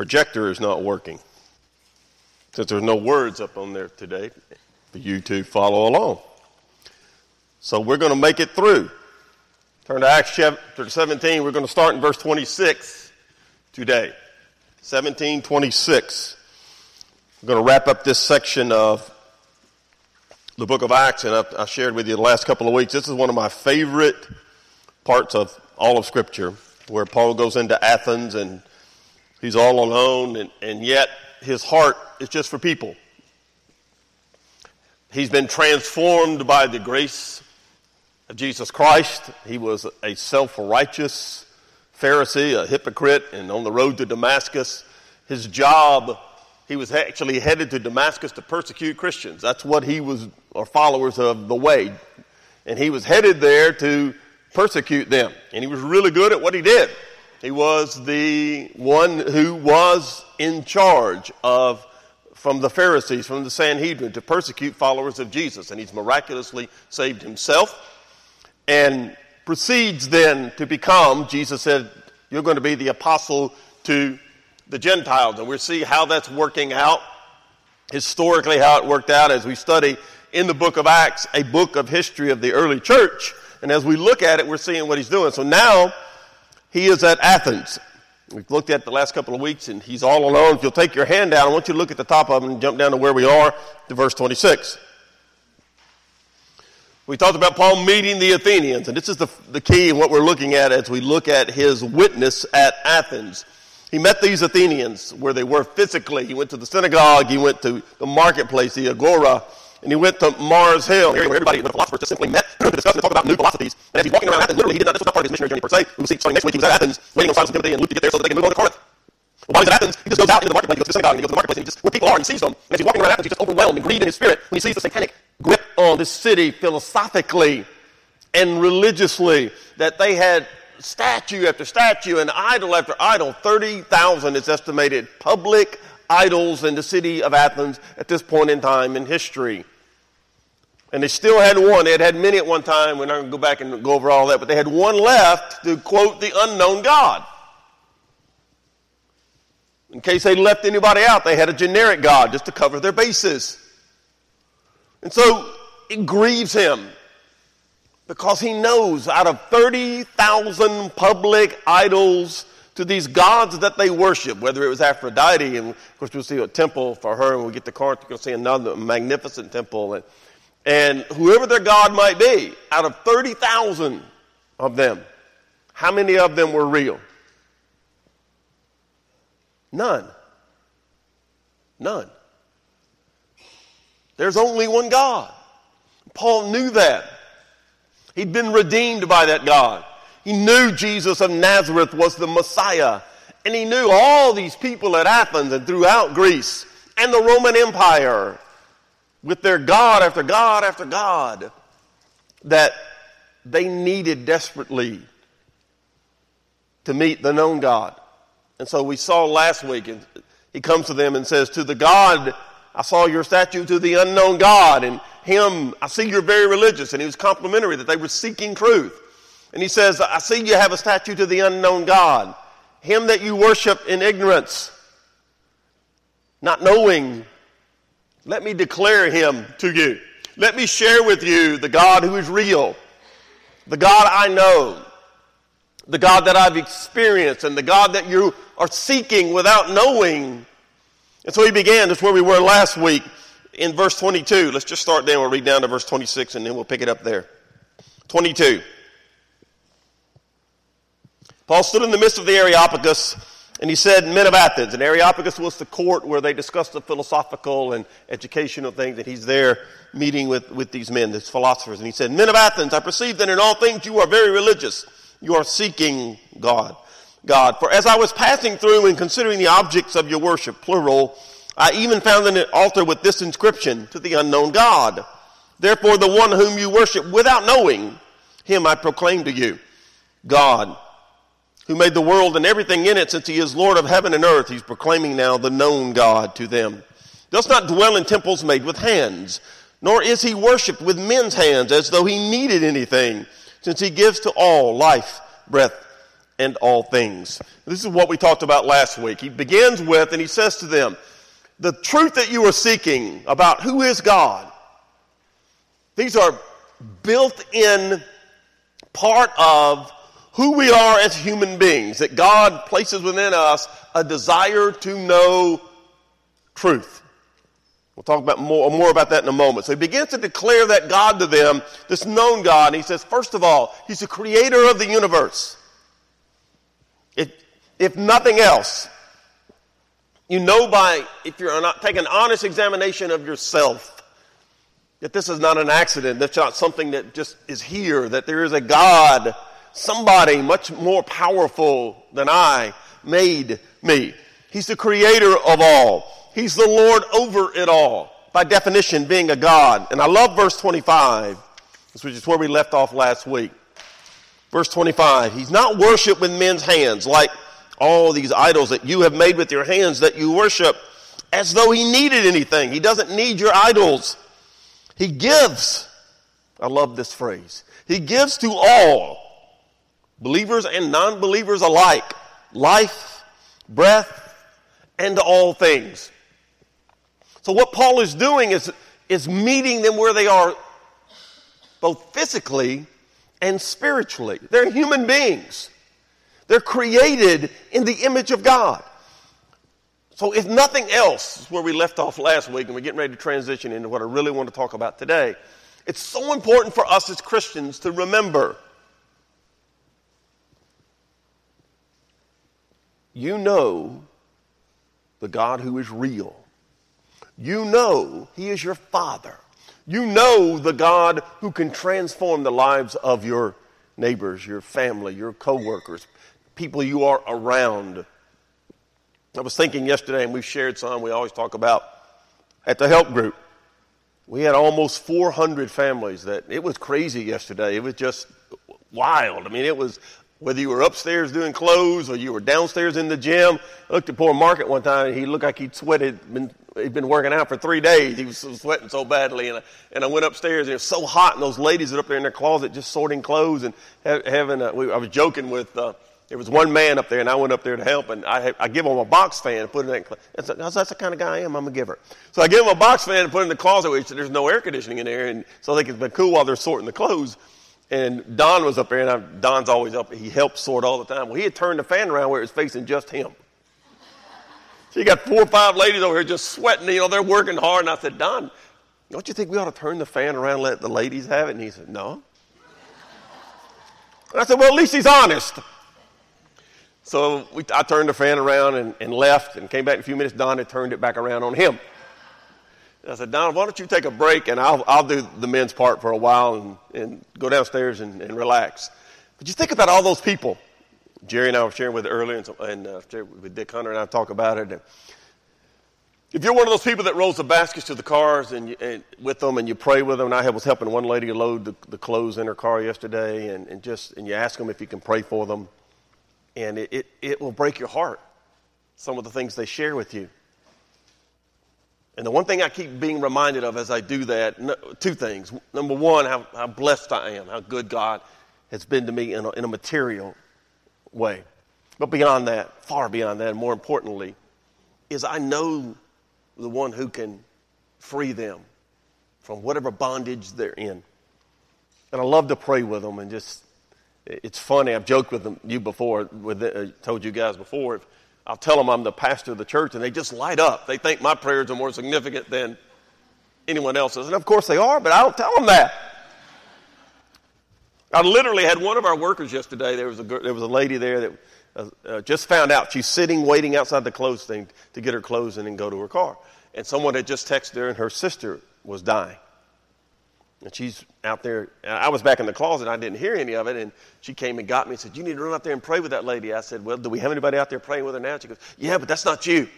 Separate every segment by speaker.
Speaker 1: projector is not working. Since there's no words up on there today for you to follow along. So we're going to make it through. Turn to Acts chapter 17. We're going to start in verse 26 today. 1726. We're going to wrap up this section of the book of Acts, and I, shared with you the last couple of weeks. This is one of my favorite parts of all of Scripture, where Paul goes into Athens and he's all alone, and, and yet his heart is just for people. He's been transformed by the grace of Jesus Christ. He was a self righteous Pharisee, a hypocrite, and on the road to Damascus, his job, he was actually headed to Damascus to persecute Christians. That's what he was, or followers of the way. And he was headed there to persecute them. And he was really good at what he did. He was the one who was in charge of, from the Pharisees, from the Sanhedrin, to persecute followers of Jesus. And he's miraculously saved himself and proceeds then to become, Jesus said, You're going to be the apostle to the Gentiles. And we'll see how that's working out, historically, how it worked out as we study in the book of Acts, a book of history of the early church. And as we look at it, we're seeing what he's doing. So now he is at Athens. We've looked at the last couple of weeks, and he's all alone. If you'll take your hand down, I want you to look at the top of it and jump down to where we are to verse 26. We talked about Paul meeting the Athenians, and this is the, the key in what we're looking at as we look at his witness at Athens. He met these Athenians where they were physically. He went to the synagogue, he went to the marketplace, the agora, and he went to Mars Hill, where everybody, the philosophers, just simply met to discuss and talk about new philosophies. And as he's walking around Athens, literally, he did not, this was not part of his missionary journey per se. We'll see starting next week, he was at Athens, waiting on Silas and Timothy and Luke to get there so that they can move on to Corinth. Well, while he's at Athens, he just goes out into the marketplace, he goes to the synagogue, and he goes to the marketplace, and he just, where people are, and he sees them. And as he's walking around Athens, he's just overwhelmed and grieved in his spirit when he sees the satanic grip on this city philosophically and religiously, that they had statue after statue and idol after idol, 30,000 is estimated public idols in the city of Athens at this point in time in history. And they still had one. They had had many at one time. We're not going to go back and go over all that, but they had one left to quote the unknown God. In case they left anybody out, they had a generic God just to cover their bases. And so it grieves him because he knows out of 30,000 public idols to these gods that they worship, whether it was Aphrodite, and of course we'll see a temple for her, and we get to Corinth, you'll see another magnificent temple, and, and whoever their God might be, out of 30,000 of them, how many of them were real? None. None. There's only one God. Paul knew that. He'd been redeemed by that God. He knew Jesus of Nazareth was the Messiah. And he knew all these people at Athens and throughout Greece and the Roman Empire with their God after God after God that they needed desperately to meet the known God. And so we saw last week, and he comes to them and says, To the God, I saw your statue to the unknown God. And him, I see you're very religious. And he was complimentary that they were seeking truth. And he says, I see you have a statue to the unknown God, him that you worship in ignorance, not knowing. Let me declare him to you. Let me share with you the God who is real, the God I know, the God that I've experienced, and the God that you are seeking without knowing. And so he began, that's where we were last week in verse 22. Let's just start there. We'll read down to verse 26 and then we'll pick it up there. 22. Paul stood in the midst of the Areopagus and he said, Men of Athens. And Areopagus was the court where they discussed the philosophical and educational things. And he's there meeting with, with these men, these philosophers. And he said, Men of Athens, I perceive that in all things you are very religious. You are seeking God. God. For as I was passing through and considering the objects of your worship, plural, I even found an altar with this inscription to the unknown God. Therefore, the one whom you worship without knowing, him I proclaim to you. God, who made the world and everything in it, since he is Lord of heaven and earth, he's proclaiming now the known God to them. Does not dwell in temples made with hands, nor is he worshipped with men's hands as though he needed anything, since he gives to all life, breath, and all things. This is what we talked about last week. He begins with, and he says to them, the truth that you are seeking about who is God, these are built in part of who we are as human beings, that God places within us a desire to know truth. We'll talk about more, more about that in a moment. So he begins to declare that God to them, this known God, and he says, first of all, he's the creator of the universe. If, if nothing else, you know by, if you're not take an honest examination of yourself, that this is not an accident, that's not something that just is here, that there is a God, somebody much more powerful than I made me. He's the creator of all. He's the Lord over it all. By definition, being a God. And I love verse 25, which is where we left off last week. Verse 25. He's not worshiped with men's hands like all these idols that you have made with your hands that you worship as though he needed anything. He doesn't need your idols. He gives. I love this phrase. He gives to all, believers and non believers alike, life, breath, and all things. So, what Paul is doing is, is meeting them where they are, both physically and spiritually. They're human beings. They're created in the image of God. So, if nothing else, where we left off last week, and we're getting ready to transition into what I really want to talk about today, it's so important for us as Christians to remember you know the God who is real. You know He is your Father. You know the God who can transform the lives of your neighbors, your family, your coworkers, people you are around. I was thinking yesterday, and we've shared some, we always talk about at the help group. We had almost 400 families that it was crazy yesterday. It was just wild. I mean, it was whether you were upstairs doing clothes or you were downstairs in the gym. I looked at poor Mark at one time, and he looked like he'd sweated, been, he'd been working out for three days. He was sweating so badly. And I, and I went upstairs, and it was so hot, and those ladies that up there in their closet just sorting clothes and having, a, we, I was joking with, uh, there was one man up there, and I went up there to help, and I, I give him a box fan and put it in. That's, that's the kind of guy I am. I'm a giver. So I give him a box fan and put it in the closet, which there's no air conditioning in there, and so they can be cool while they're sorting the clothes. And Don was up there, and I, Don's always up. He helps sort all the time. Well, he had turned the fan around where it was facing just him. So you got four or five ladies over here just sweating. You know, they're working hard. And I said, Don, don't you think we ought to turn the fan around and let the ladies have it? And he said, No. And I said, Well, at least he's honest. So we, I turned the fan around and, and, left and came back in a few minutes. Don had turned it back around on him. I said, Don, why don't you take a break and I'll, I'll do the men's part for a while and, and go downstairs and, and relax. But you think about all those people. Jerry and I were sharing with earlier, and, and uh, with Dick Hunter and I talk about it. And if you're one of those people that rolls the baskets to the cars and, you, and with them and you pray with them, and I was helping one lady load the, the clothes in her car yesterday, and, and just and you ask them if you can pray for them and it, it, it will break your heart, some of the things they share with you. And the one thing I keep being reminded of as I do that, two things. Number one, how, how blessed I am, how good God has been to me in a, in a material way. But beyond that, far beyond that, and more importantly, is I know the one who can free them from whatever bondage they're in. And I love to pray with them and just it's funny. I've joked with them, you before, with uh, told you guys before. I'll tell them I'm the pastor of the church, and they just light up. They think my prayers are more significant than anyone else's, and of course they are. But I don't tell them that. I literally had one of our workers yesterday. There was a there was a lady there that uh, uh, just found out she's sitting waiting outside the clothes thing to get her clothes in and go to her car, and someone had just texted her, and her sister was dying. And she's out there. I was back in the closet. I didn't hear any of it. And she came and got me and said, You need to run out there and pray with that lady. I said, Well, do we have anybody out there praying with her now? She goes, Yeah, but that's not you.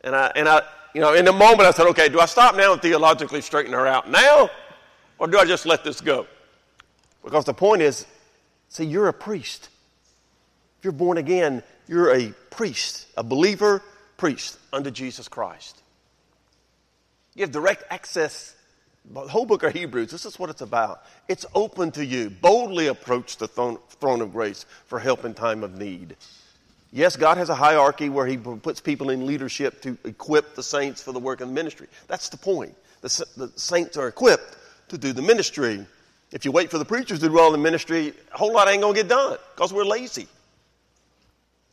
Speaker 1: And I, and I, you know, in the moment I said, Okay, do I stop now and theologically straighten her out now? Or do I just let this go? Because the point is, see, you're a priest. If you're born again, you're a priest, a believer priest under Jesus Christ. You have direct access the whole book of Hebrews, this is what it's about. It's open to you. Boldly approach the throne, throne of grace for help in time of need. Yes, God has a hierarchy where He puts people in leadership to equip the saints for the work of the ministry. That's the point. The, the saints are equipped to do the ministry. If you wait for the preachers to do all the ministry, a whole lot ain't going to get done because we're lazy.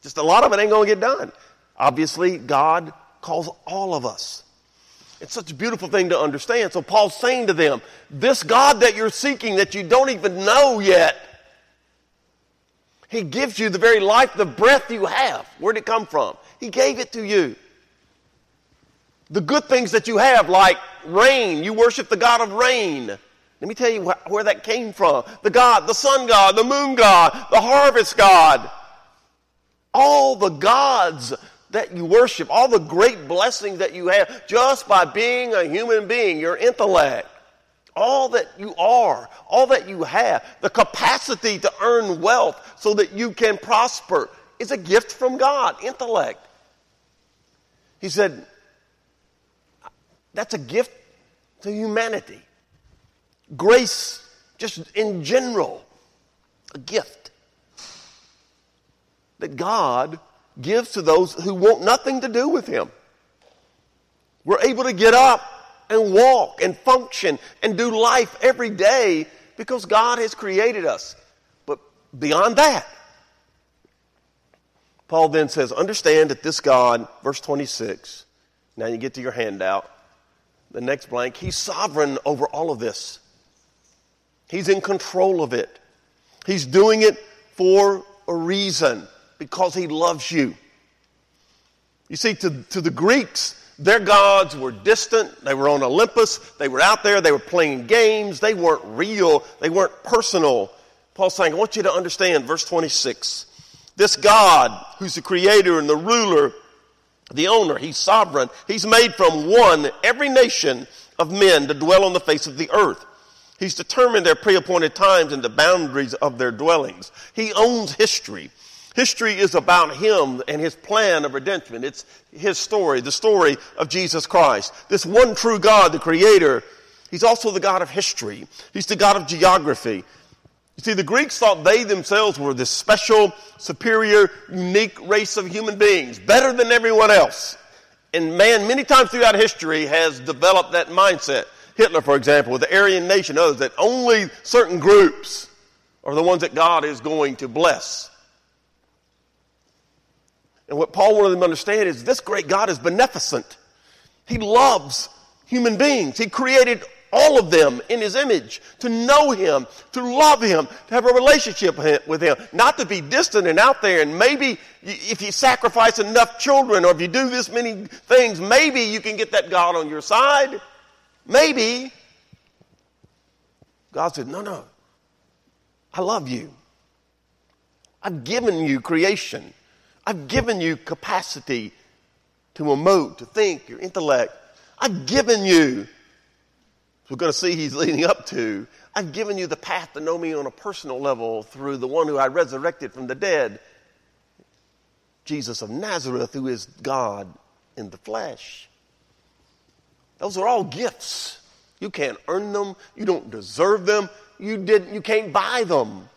Speaker 1: Just a lot of it ain't going to get done. Obviously, God calls all of us. It's such a beautiful thing to understand. So Paul's saying to them, this God that you're seeking that you don't even know yet, he gives you the very life, the breath you have. Where'd it come from? He gave it to you. The good things that you have, like rain, you worship the God of rain. Let me tell you wh- where that came from. The God, the sun God, the moon God, the harvest God. All the gods that you worship, all the great blessings that you have just by being a human being, your intellect, all that you are, all that you have, the capacity to earn wealth so that you can prosper is a gift from God, intellect. He said, that's a gift to humanity. Grace, just in general, a gift that God gives to those who want nothing to do with Him. We're able to get up and walk and function and do life every day because God has created us. But beyond that, Paul then says, understand that this God, verse 26, now you get to your handout, the next blank, he's sovereign over all of this. He's in control of it. He's doing it for a reason because he loves you. You see, to, to the Greeks, their gods were distant. They were on Olympus. They were out there. They were playing games. They weren't real. They weren't personal. Paul's saying, I want you to understand, verse 26. This God, who's the creator and the ruler, the owner, he's sovereign. He's made from one every nation of men to dwell on the face of the earth. He's determined their pre appointed times and the boundaries of their dwellings. He owns history. History is about him and his plan of redemption. It's his story, the story of Jesus Christ. This one true God, the creator, he's also the God of history. He's the God of geography. You see, the Greeks thought they themselves were this special, superior, unique race of human beings, better than everyone else. And man, many times throughout history, has developed that mindset. Hitler, for example, with the Aryan nation, knows that only certain groups are the ones that God is going to bless. And what Paul wanted them to understand is this great God is beneficent. He loves human beings. He created all of them in his image to know him, to love him, to have a relationship with him, not to be distant and out there. And maybe if you sacrifice enough children or if you do this many things, maybe you can get that God on your side. Maybe. God said, No, no. I love you. I've given you creation. I've given you capacity to emote, to think, your intellect. I've given you, we're going to see he's leading up to, I've given you the path to know me on a personal level through the one who I resurrected from the dead, Jesus of Nazareth, who is God in the flesh. Those are all gifts. You can't earn them. You don't deserve them. You, didn't, you can't buy them.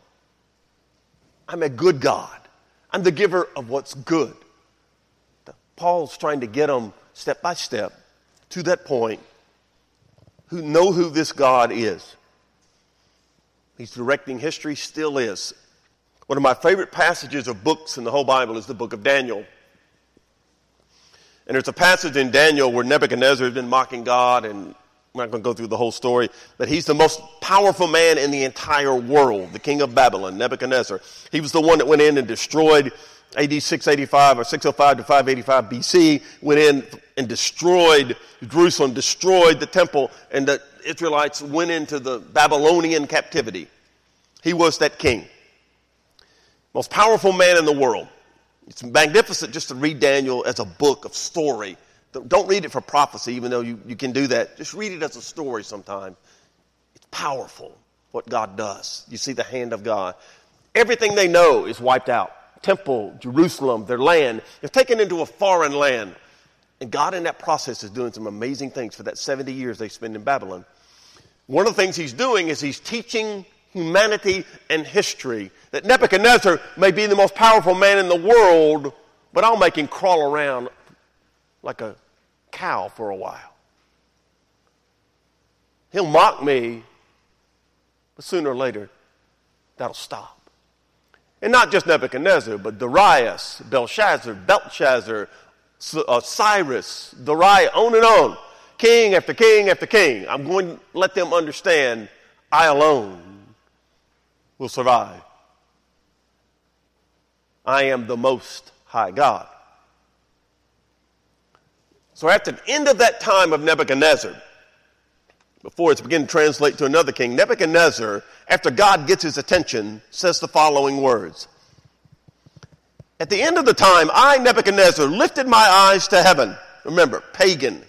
Speaker 1: I'm a good God. I'm the giver of what's good. Paul's trying to get them step by step to that point who know who this God is. He's directing history, still is. One of my favorite passages of books in the whole Bible is the book of Daniel. And there's a passage in Daniel where Nebuchadnezzar has been mocking God and I'm not going to go through the whole story, but he's the most powerful man in the entire world, the king of Babylon, Nebuchadnezzar. He was the one that went in and destroyed AD 685 or 605 to 585 BC, went in and destroyed Jerusalem, destroyed the temple, and the Israelites went into the Babylonian captivity. He was that king. Most powerful man in the world. It's magnificent just to read Daniel as a book of story don't read it for prophecy, even though you, you can do that. Just read it as a story sometime. It's powerful what God does. You see the hand of God. Everything they know is wiped out. Temple, Jerusalem, their land is taken into a foreign land. And God, in that process, is doing some amazing things for that 70 years they spend in Babylon. One of the things he's doing is he's teaching humanity and history that Nebuchadnezzar may be the most powerful man in the world, but I'll make him crawl around like a cow for a while. He'll mock me, but sooner or later, that'll stop. And not just Nebuchadnezzar, but Darius, Belshazzar, Belshazzar, uh, Cyrus, Darius, on and on. King after king after king. I'm going to let them understand I alone will survive. I am the most high God. So at the end of that time of Nebuchadnezzar, before it's beginning to translate to another king, Nebuchadnezzar, after God gets his attention, says the following words. At the end of the time, I, Nebuchadnezzar, lifted my eyes to heaven. Remember, pagan,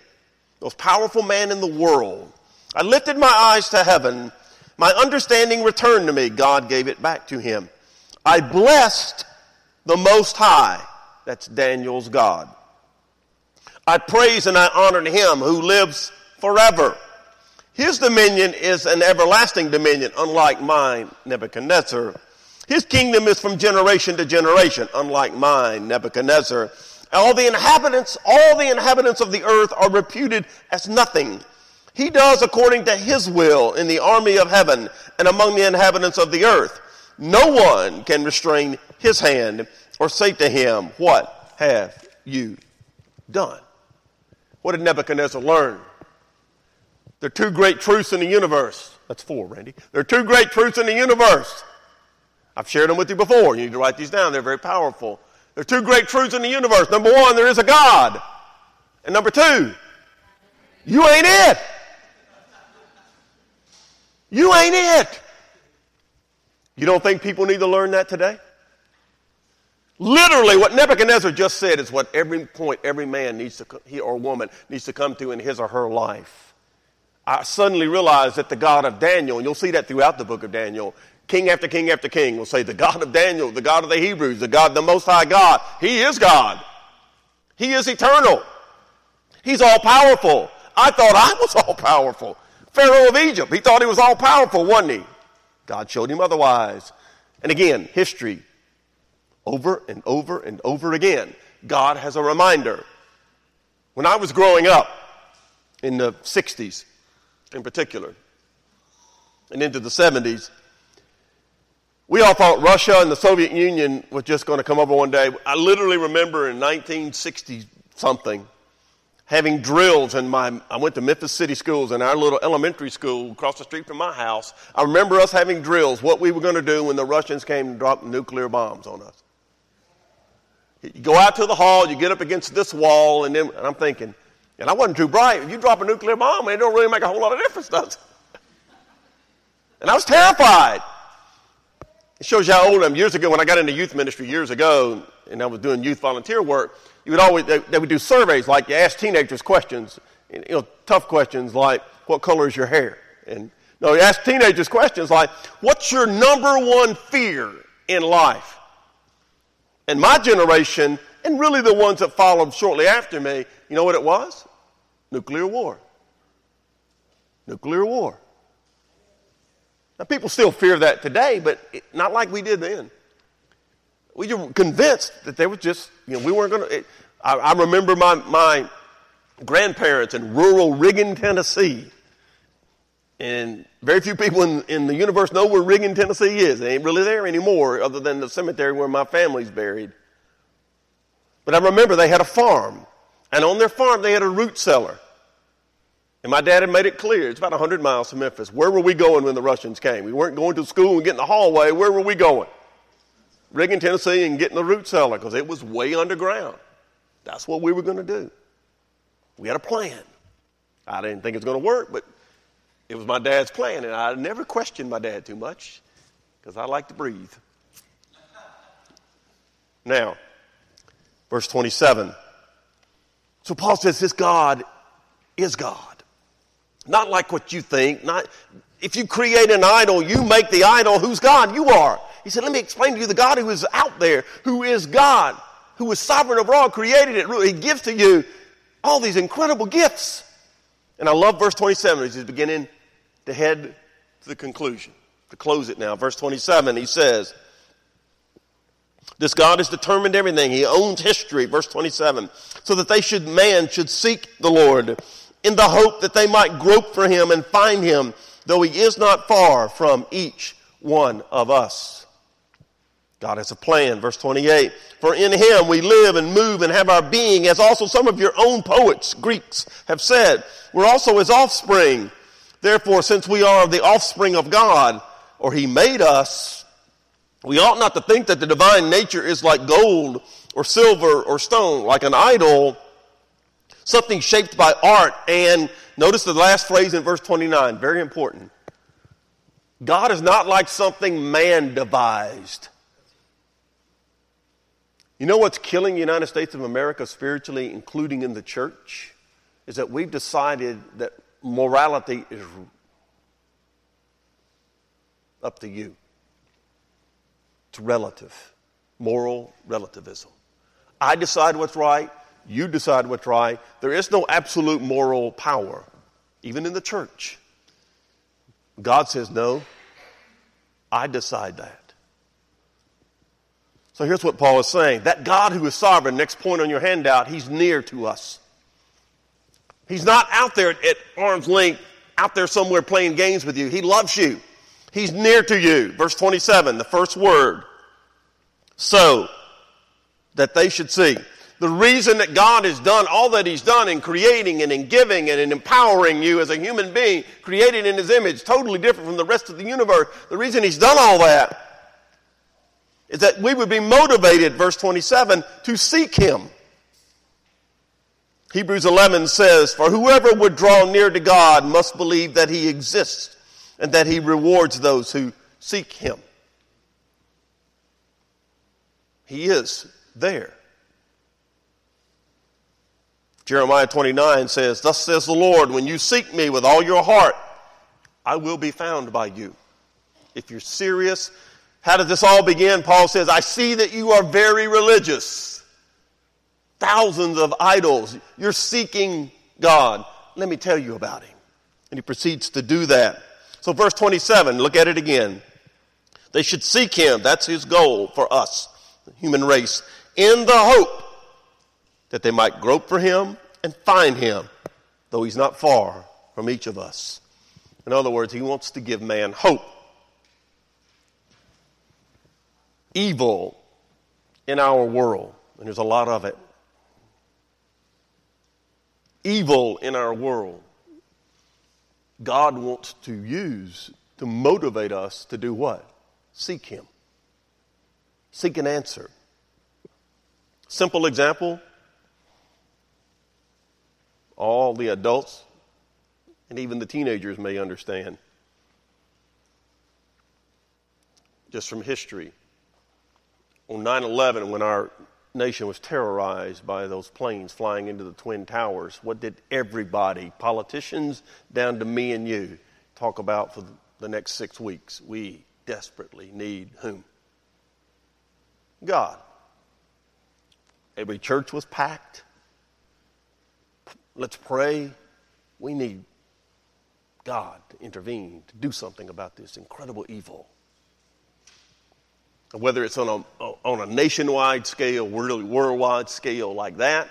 Speaker 1: most powerful man in the world. I lifted my eyes to heaven. My understanding returned to me. God gave it back to him. I blessed the Most High. That's Daniel's God. I praise and I honor him who lives forever. His dominion is an everlasting dominion, unlike mine, Nebuchadnezzar. His kingdom is from generation to generation, unlike mine, Nebuchadnezzar. All the inhabitants, all the inhabitants of the earth are reputed as nothing. He does according to his will in the army of heaven and among the inhabitants of the earth. No one can restrain his hand or say to him, What have you done? What did Nebuchadnezzar learn? There are two great truths in the universe. That's four, Randy. There are two great truths in the universe. I've shared them with you before. You need to write these down. They're very powerful. There are two great truths in the universe. Number one, there is a God. And number two, you ain't it. You ain't it. You don't think people need to learn that today? Literally, what Nebuchadnezzar just said is what every point every man needs to, he or woman needs to come to in his or her life. I suddenly realized that the God of Daniel, and you'll see that throughout the book of Daniel, king after king after king will say, the God of Daniel, the God of the Hebrews, the God, the Most High God, He is God. He is eternal. He's all powerful. I thought I was all powerful. Pharaoh of Egypt, he thought he was all powerful, wasn't he? God showed him otherwise. And again, history, over and over and over again, God has a reminder. When I was growing up in the 60s, in particular, and into the 70s, we all thought Russia and the Soviet Union was just going to come over one day. I literally remember in 1960 something having drills in my, I went to Memphis City Schools in our little elementary school across the street from my house. I remember us having drills, what we were going to do when the Russians came and dropped nuclear bombs on us. You go out to the hall, you get up against this wall, and then, and I'm thinking, and I wasn't too bright. If you drop a nuclear bomb, it don't really make a whole lot of difference, does it? And I was terrified. It shows you how old I am. Years ago, when I got into youth ministry years ago, and I was doing youth volunteer work, you would always they, they would do surveys like you ask teenagers questions, you know, tough questions like, "What color is your hair?" And no, you ask teenagers questions like, "What's your number one fear in life?" And my generation, and really the ones that followed shortly after me, you know what it was? Nuclear war. Nuclear war. Now, people still fear that today, but it, not like we did then. We were convinced that they were just, you know, we weren't going to. I, I remember my, my grandparents in rural Riggin, Tennessee. And very few people in, in the universe know where Riggin, Tennessee is. They ain't really there anymore, other than the cemetery where my family's buried. But I remember they had a farm. And on their farm, they had a root cellar. And my dad had made it clear it's about 100 miles from Memphis. Where were we going when the Russians came? We weren't going to school and getting the hallway. Where were we going? Riggin, Tennessee, and getting the root cellar because it was way underground. That's what we were going to do. We had a plan. I didn't think it was going to work, but it was my dad's plan, and I never questioned my dad too much because I like to breathe. Now, verse 27. So Paul says this God is God. Not like what you think. Not if you create an idol, you make the idol who's God. You are. He said, let me explain to you the God who is out there, who is God, who is sovereign over all, created it. He gives to you all these incredible gifts. And I love verse 27. He's beginning to head to the conclusion. To close it now, verse 27, he says, This God has determined everything. He owns history, verse 27, so that they should, man should seek the Lord in the hope that they might grope for him and find him, though he is not far from each one of us. God has a plan. Verse 28. For in him we live and move and have our being, as also some of your own poets, Greeks, have said. We're also his offspring. Therefore, since we are the offspring of God, or he made us, we ought not to think that the divine nature is like gold or silver or stone, like an idol, something shaped by art. And notice the last phrase in verse 29, very important. God is not like something man devised. You know what's killing the United States of America spiritually, including in the church? Is that we've decided that morality is up to you. It's relative, moral relativism. I decide what's right, you decide what's right. There is no absolute moral power, even in the church. God says, no, I decide that. So here's what Paul is saying that God who is sovereign, next point on your handout, he's near to us. He's not out there at arm's length, out there somewhere playing games with you. He loves you. He's near to you. Verse 27, the first word. So that they should see. The reason that God has done all that He's done in creating and in giving and in empowering you as a human being, created in His image, totally different from the rest of the universe, the reason He's done all that is that we would be motivated, verse 27, to seek him. Hebrews 11 says, For whoever would draw near to God must believe that he exists and that he rewards those who seek him. He is there. Jeremiah 29 says, Thus says the Lord, when you seek me with all your heart, I will be found by you. If you're serious how did this all begin? Paul says, I see that you are very religious. Thousands of idols. You're seeking God. Let me tell you about him. And he proceeds to do that. So, verse 27, look at it again. They should seek him. That's his goal for us, the human race, in the hope that they might grope for him and find him, though he's not far from each of us. In other words, he wants to give man hope evil in our world, and there's a lot of it. Evil in our world, God wants to use to motivate us to do what? Seek Him. Seek an answer. Simple example all the adults and even the teenagers may understand. Just from history on 9 11, when our nation was terrorized by those planes flying into the Twin Towers, what did everybody, politicians down to me and you, talk about for the next six weeks? We desperately need whom? God. Every church was packed. Let's pray. We need God to intervene, to do something about this incredible evil whether it's on a, on a nationwide scale, really worldwide scale like that,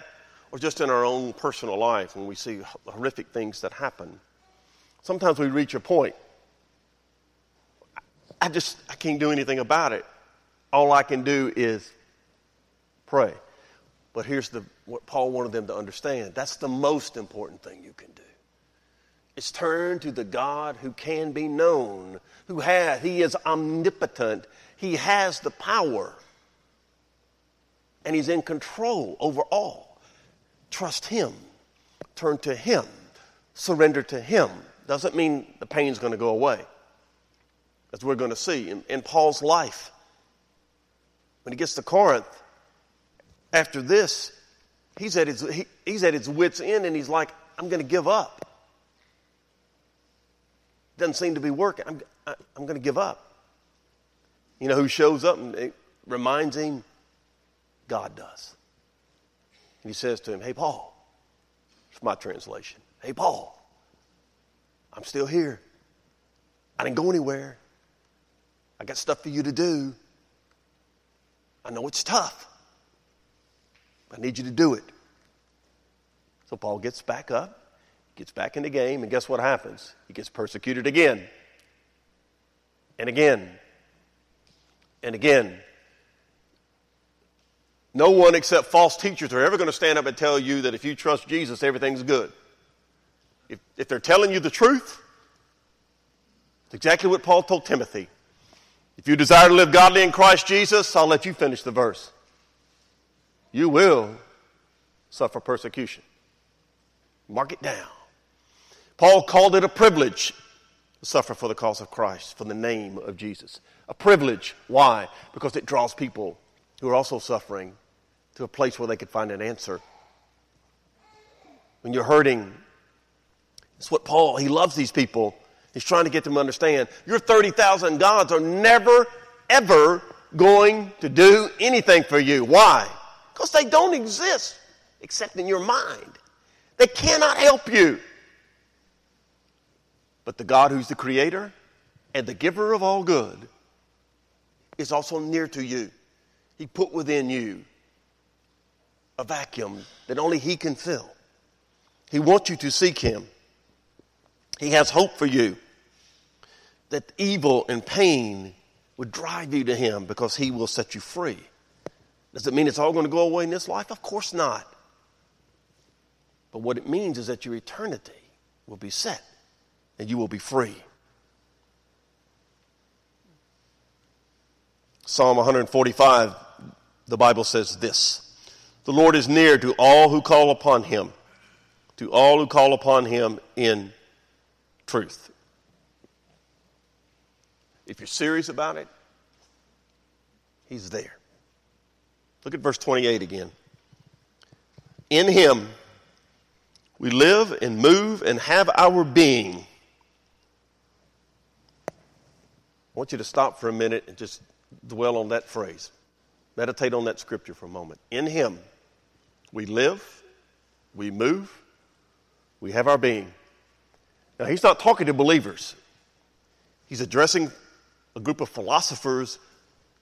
Speaker 1: or just in our own personal life when we see horrific things that happen. Sometimes we reach a point. I just I can't do anything about it. All I can do is pray. But here's the what Paul wanted them to understand. That's the most important thing you can do. It's turn to the God who can be known, who has, he is omnipotent he has the power and He's in control over all. Trust Him, turn to Him, surrender to Him. Doesn't mean the pain's going to go away, as we're going to see in, in Paul's life. When he gets to Corinth, after this, he's at his, he, he's at his wits' end and he's like, I'm going to give up. Doesn't seem to be working. I'm, I, am i am going to give up. You know who shows up and reminds him? God does. And he says to him, Hey, Paul, it's my translation. Hey, Paul, I'm still here. I didn't go anywhere. I got stuff for you to do. I know it's tough. I need you to do it. So Paul gets back up, gets back in the game, and guess what happens? He gets persecuted again, and again, and again. No one except false teachers are ever going to stand up and tell you that if you trust Jesus, everything's good. If, if they're telling you the truth, it's exactly what Paul told Timothy. If you desire to live godly in Christ Jesus, I'll let you finish the verse. You will suffer persecution. Mark it down. Paul called it a privilege suffer for the cause of Christ, for the name of Jesus. A privilege. Why? Because it draws people who are also suffering to a place where they could find an answer. When you're hurting, it's what Paul, he loves these people. He's trying to get them to understand your 30,000 gods are never, ever going to do anything for you. Why? Because they don't exist except in your mind. They cannot help you. But the God who's the creator and the giver of all good is also near to you. He put within you a vacuum that only He can fill. He wants you to seek Him. He has hope for you that evil and pain would drive you to Him because He will set you free. Does it mean it's all going to go away in this life? Of course not. But what it means is that your eternity will be set and you will be free. Psalm 145, the Bible says this The Lord is near to all who call upon him, to all who call upon him in truth. If you're serious about it, he's there. Look at verse 28 again. In him we live and move and have our being. I want you to stop for a minute and just dwell on that phrase. Meditate on that scripture for a moment. In him we live, we move, we have our being. Now, he's not talking to believers, he's addressing a group of philosophers,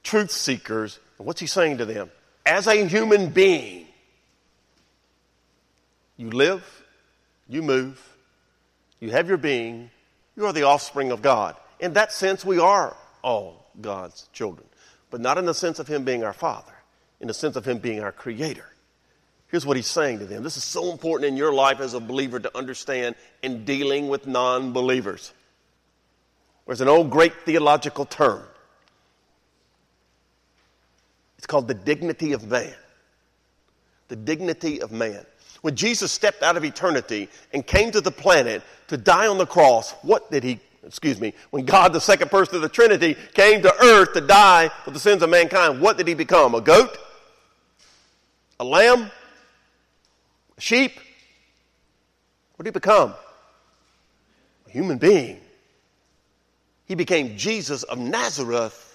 Speaker 1: truth seekers. And what's he saying to them? As a human being, you live, you move, you have your being, you are the offspring of God. In that sense, we are all God's children, but not in the sense of Him being our Father, in the sense of Him being our Creator. Here's what He's saying to them. This is so important in your life as a believer to understand in dealing with non believers. There's an old great theological term it's called the dignity of man. The dignity of man. When Jesus stepped out of eternity and came to the planet to die on the cross, what did he, excuse me, when God, the second person of the Trinity, came to earth to die for the sins of mankind, what did he become? A goat? A lamb? A sheep? What did he become? A human being. He became Jesus of Nazareth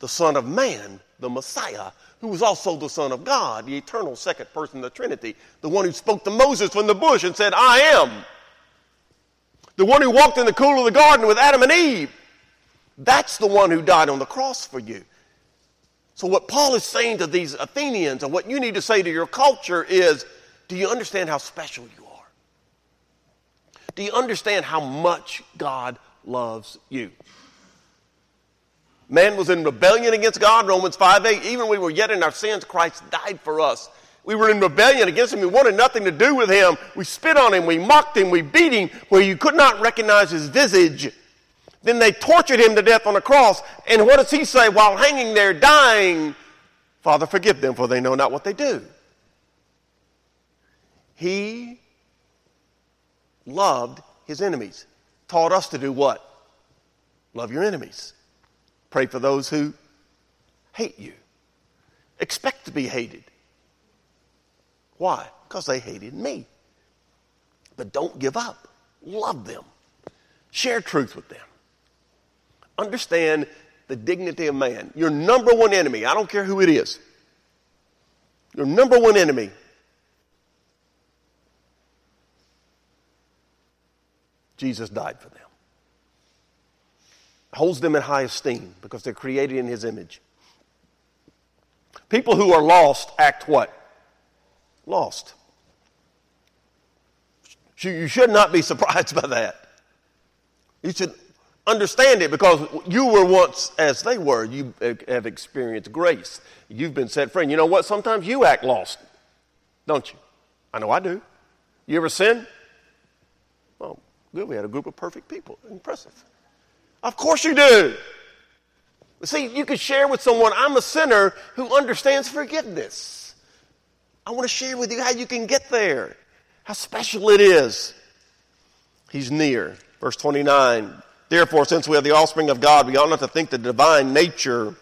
Speaker 1: the Son of Man, the Messiah, who was also the Son of God, the eternal second person of the Trinity, the one who spoke to Moses from the bush and said, I am. The one who walked in the cool of the garden with Adam and Eve. That's the one who died on the cross for you. So, what Paul is saying to these Athenians, and what you need to say to your culture is do you understand how special you are? Do you understand how much God loves you? Man was in rebellion against God, Romans 5 8. Even we were yet in our sins, Christ died for us. We were in rebellion against him. We wanted nothing to do with him. We spit on him. We mocked him. We beat him where you could not recognize his visage. Then they tortured him to death on the cross. And what does he say while hanging there dying? Father, forgive them, for they know not what they do. He loved his enemies, taught us to do what? Love your enemies. Pray for those who hate you. Expect to be hated. Why? Because they hated me. But don't give up. Love them. Share truth with them. Understand the dignity of man. Your number one enemy, I don't care who it is, your number one enemy Jesus died for them. holds them in high esteem because they're created in his image. People who are lost act what? Lost. You should not be surprised by that. You should understand it because you were once as they were. You have experienced grace. You've been set free. And you know what? Sometimes you act lost, don't you? I know I do. You ever sin? Well, good. We had a group of perfect people. Impressive. Of course you do. See, you can share with someone, I'm a sinner who understands forgiveness. I want to share with you how you can get there, how special it is. He's near. Verse 29 Therefore, since we are the offspring of God, we ought not to think the divine nature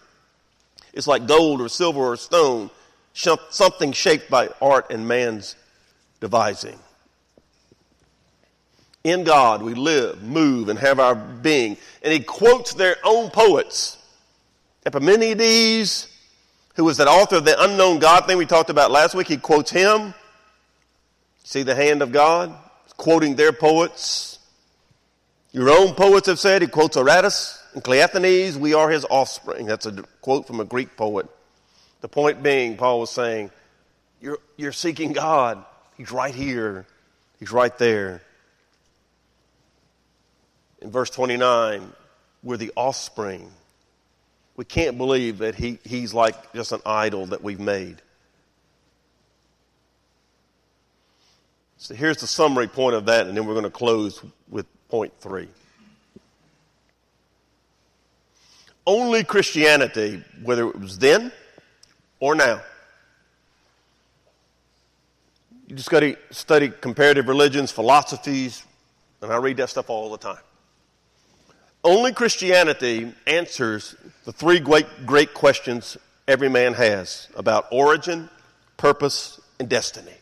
Speaker 1: is like gold or silver or stone, something shaped by art and man's devising. In God we live, move, and have our being. And he quotes their own poets. Epimenides, who was that author of the unknown God thing we talked about last week, he quotes him. See the hand of God? Quoting their poets. Your own poets have said, he quotes Aratus and Cleanthes, we are his offspring. That's a quote from a Greek poet. The point being, Paul was saying, you're, you're seeking God. He's right here. He's right there. In verse 29, we're the offspring. We can't believe that he, he's like just an idol that we've made. So here's the summary point of that, and then we're going to close with point three. Only Christianity, whether it was then or now, you just got to study comparative religions, philosophies, and I read that stuff all the time. Only Christianity answers the three great, great questions every man has about origin, purpose, and destiny.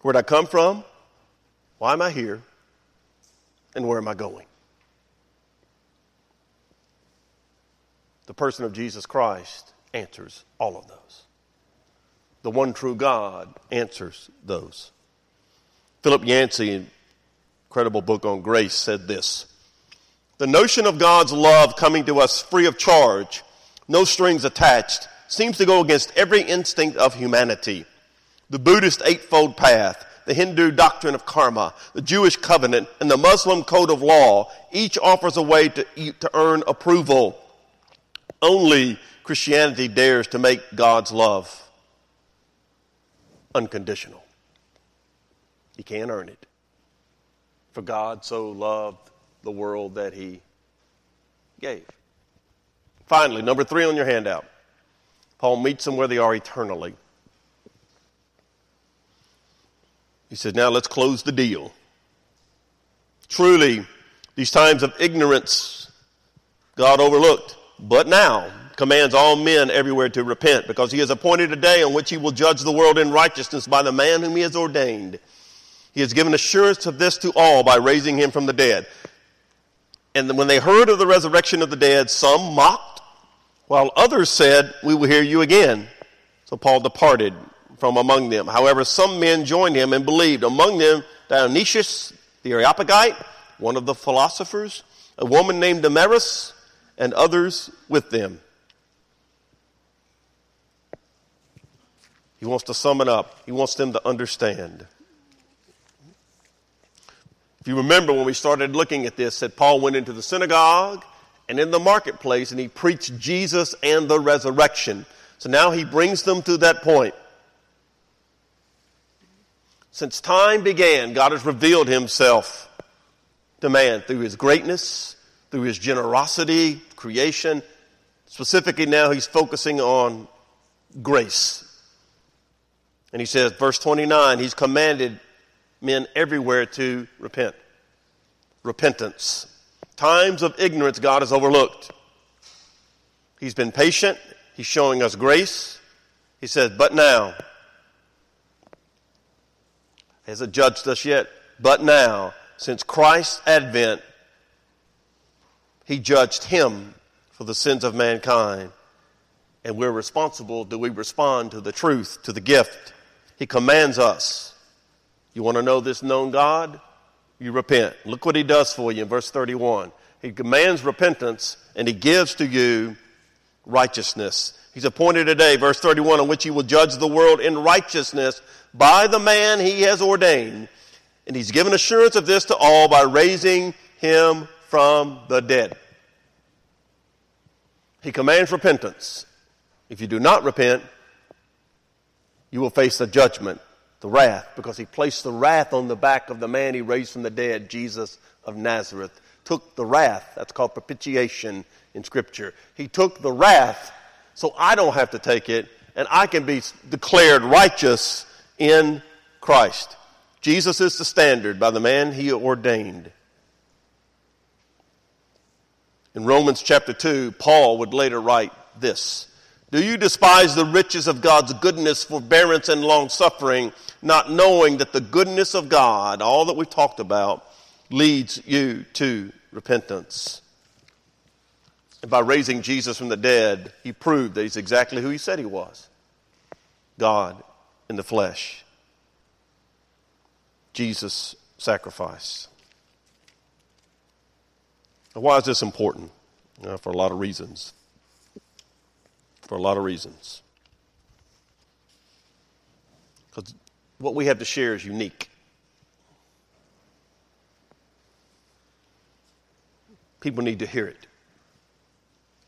Speaker 1: Where'd I come from? Why am I here? And where am I going? The person of Jesus Christ answers all of those. The one true God answers those. Philip Yancey incredible book on grace, said this The notion of God's love coming to us free of charge, no strings attached, seems to go against every instinct of humanity. The Buddhist Eightfold Path, the Hindu doctrine of karma, the Jewish covenant, and the Muslim code of law each offers a way to, to earn approval. Only Christianity dares to make God's love unconditional. You can't earn it. For God so loved the world that he gave. Finally, number three on your handout. Paul meets them where they are eternally. He says, Now let's close the deal. Truly, these times of ignorance God overlooked, but now commands all men everywhere to repent, because he has appointed a day on which he will judge the world in righteousness by the man whom he has ordained. He has given assurance of this to all by raising him from the dead. And when they heard of the resurrection of the dead, some mocked, while others said, We will hear you again. So Paul departed from among them. However, some men joined him and believed. Among them, Dionysius the Areopagite, one of the philosophers, a woman named Damaris, and others with them. He wants to sum it up. He wants them to understand. If you remember when we started looking at this, that Paul went into the synagogue and in the marketplace and he preached Jesus and the resurrection. So now he brings them to that point. Since time began, God has revealed himself to man through his greatness, through his generosity, creation. Specifically, now he's focusing on grace. And he says, verse 29, he's commanded men everywhere to repent. Repentance. Times of ignorance God has overlooked. He's been patient. He's showing us grace. He says, but now, hasn't judged us yet, but now, since Christ's advent, he judged him for the sins of mankind. And we're responsible. Do we respond to the truth, to the gift? He commands us you want to know this known God? You repent. Look what he does for you in verse 31. He commands repentance and he gives to you righteousness. He's appointed a day, verse 31, on which he will judge the world in righteousness by the man he has ordained. And he's given assurance of this to all by raising him from the dead. He commands repentance. If you do not repent, you will face the judgment, the wrath, because he placed the wrath on the back of the man he raised from the dead, Jesus of Nazareth. Took the wrath, that's called propitiation in Scripture. He took the wrath so I don't have to take it, and I can be declared righteous in Christ. Jesus is the standard by the man he ordained. In Romans chapter 2, Paul would later write this Do you despise the riches of God's goodness, forbearance, and long suffering, not knowing that the goodness of God, all that we've talked about, leads you to repentance? And by raising Jesus from the dead, he proved that he's exactly who he said he was God in the flesh. Jesus' sacrifice. Now, why is this important? Uh, for a lot of reasons. For a lot of reasons. Because what we have to share is unique. People need to hear it.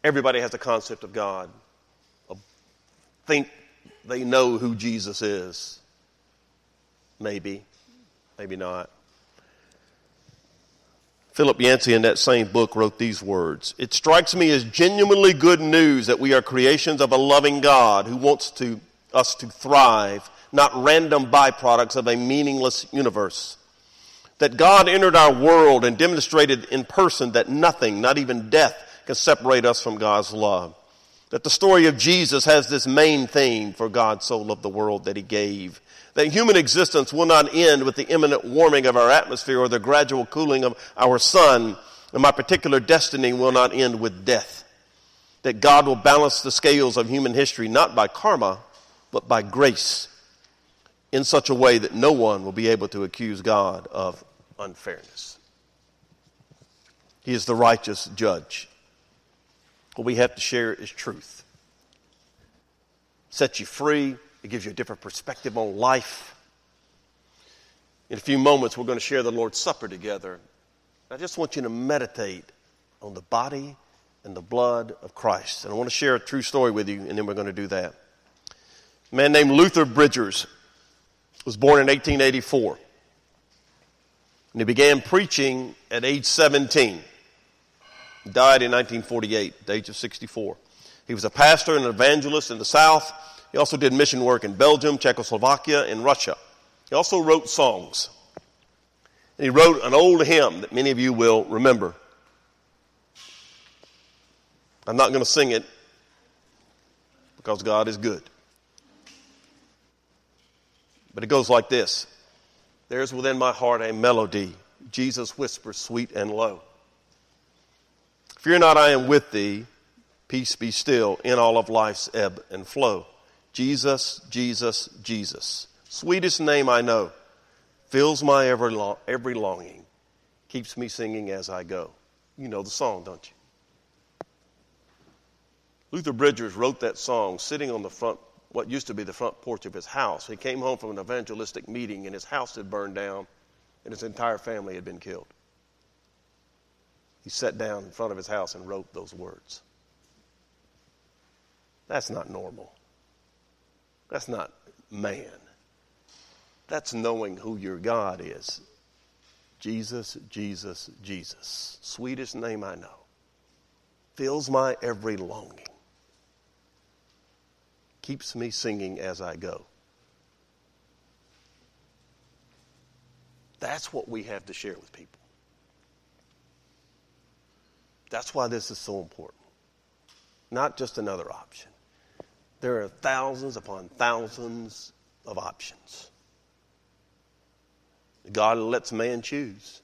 Speaker 1: Everybody has a concept of God, think they know who Jesus is. Maybe, maybe not. Philip Yancey, in that same book, wrote these words It strikes me as genuinely good news that we are creations of a loving God who wants to, us to thrive, not random byproducts of a meaningless universe. That God entered our world and demonstrated in person that nothing, not even death, can separate us from God's love. That the story of Jesus has this main theme for God so loved the world that he gave that human existence will not end with the imminent warming of our atmosphere or the gradual cooling of our sun, and my particular destiny will not end with death. That God will balance the scales of human history not by karma, but by grace in such a way that no one will be able to accuse God of unfairness. He is the righteous judge. What we have to share is truth. Sets you free it gives you a different perspective on life. In a few moments, we're going to share the Lord's Supper together. I just want you to meditate on the body and the blood of Christ. And I want to share a true story with you, and then we're going to do that. A man named Luther Bridgers was born in 1884. And he began preaching at age 17. He died in 1948, at the age of 64. He was a pastor and an evangelist in the South he also did mission work in Belgium, Czechoslovakia, and Russia. He also wrote songs. And he wrote an old hymn that many of you will remember. I'm not going to sing it because God is good. But it goes like this There's within my heart a melody. Jesus whispers sweet and low. Fear not, I am with thee. Peace be still in all of life's ebb and flow. Jesus, Jesus, Jesus. Sweetest name I know. Fills my every, every longing. Keeps me singing as I go. You know the song, don't you? Luther Bridgers wrote that song sitting on the front, what used to be the front porch of his house. He came home from an evangelistic meeting and his house had burned down and his entire family had been killed. He sat down in front of his house and wrote those words. That's not normal. That's not man. That's knowing who your God is. Jesus, Jesus, Jesus. Sweetest name I know. Fills my every longing. Keeps me singing as I go. That's what we have to share with people. That's why this is so important. Not just another option. There are thousands upon thousands of options. God lets man choose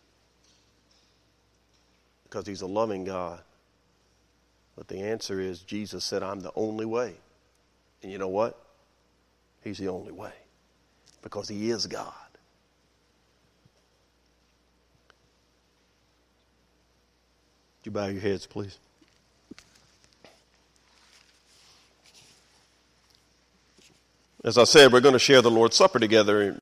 Speaker 1: because he's a loving God. But the answer is Jesus said, I'm the only way. And you know what? He's the only way because He is God. Would you bow your heads, please? As I said, we're going to share the Lord's Supper together.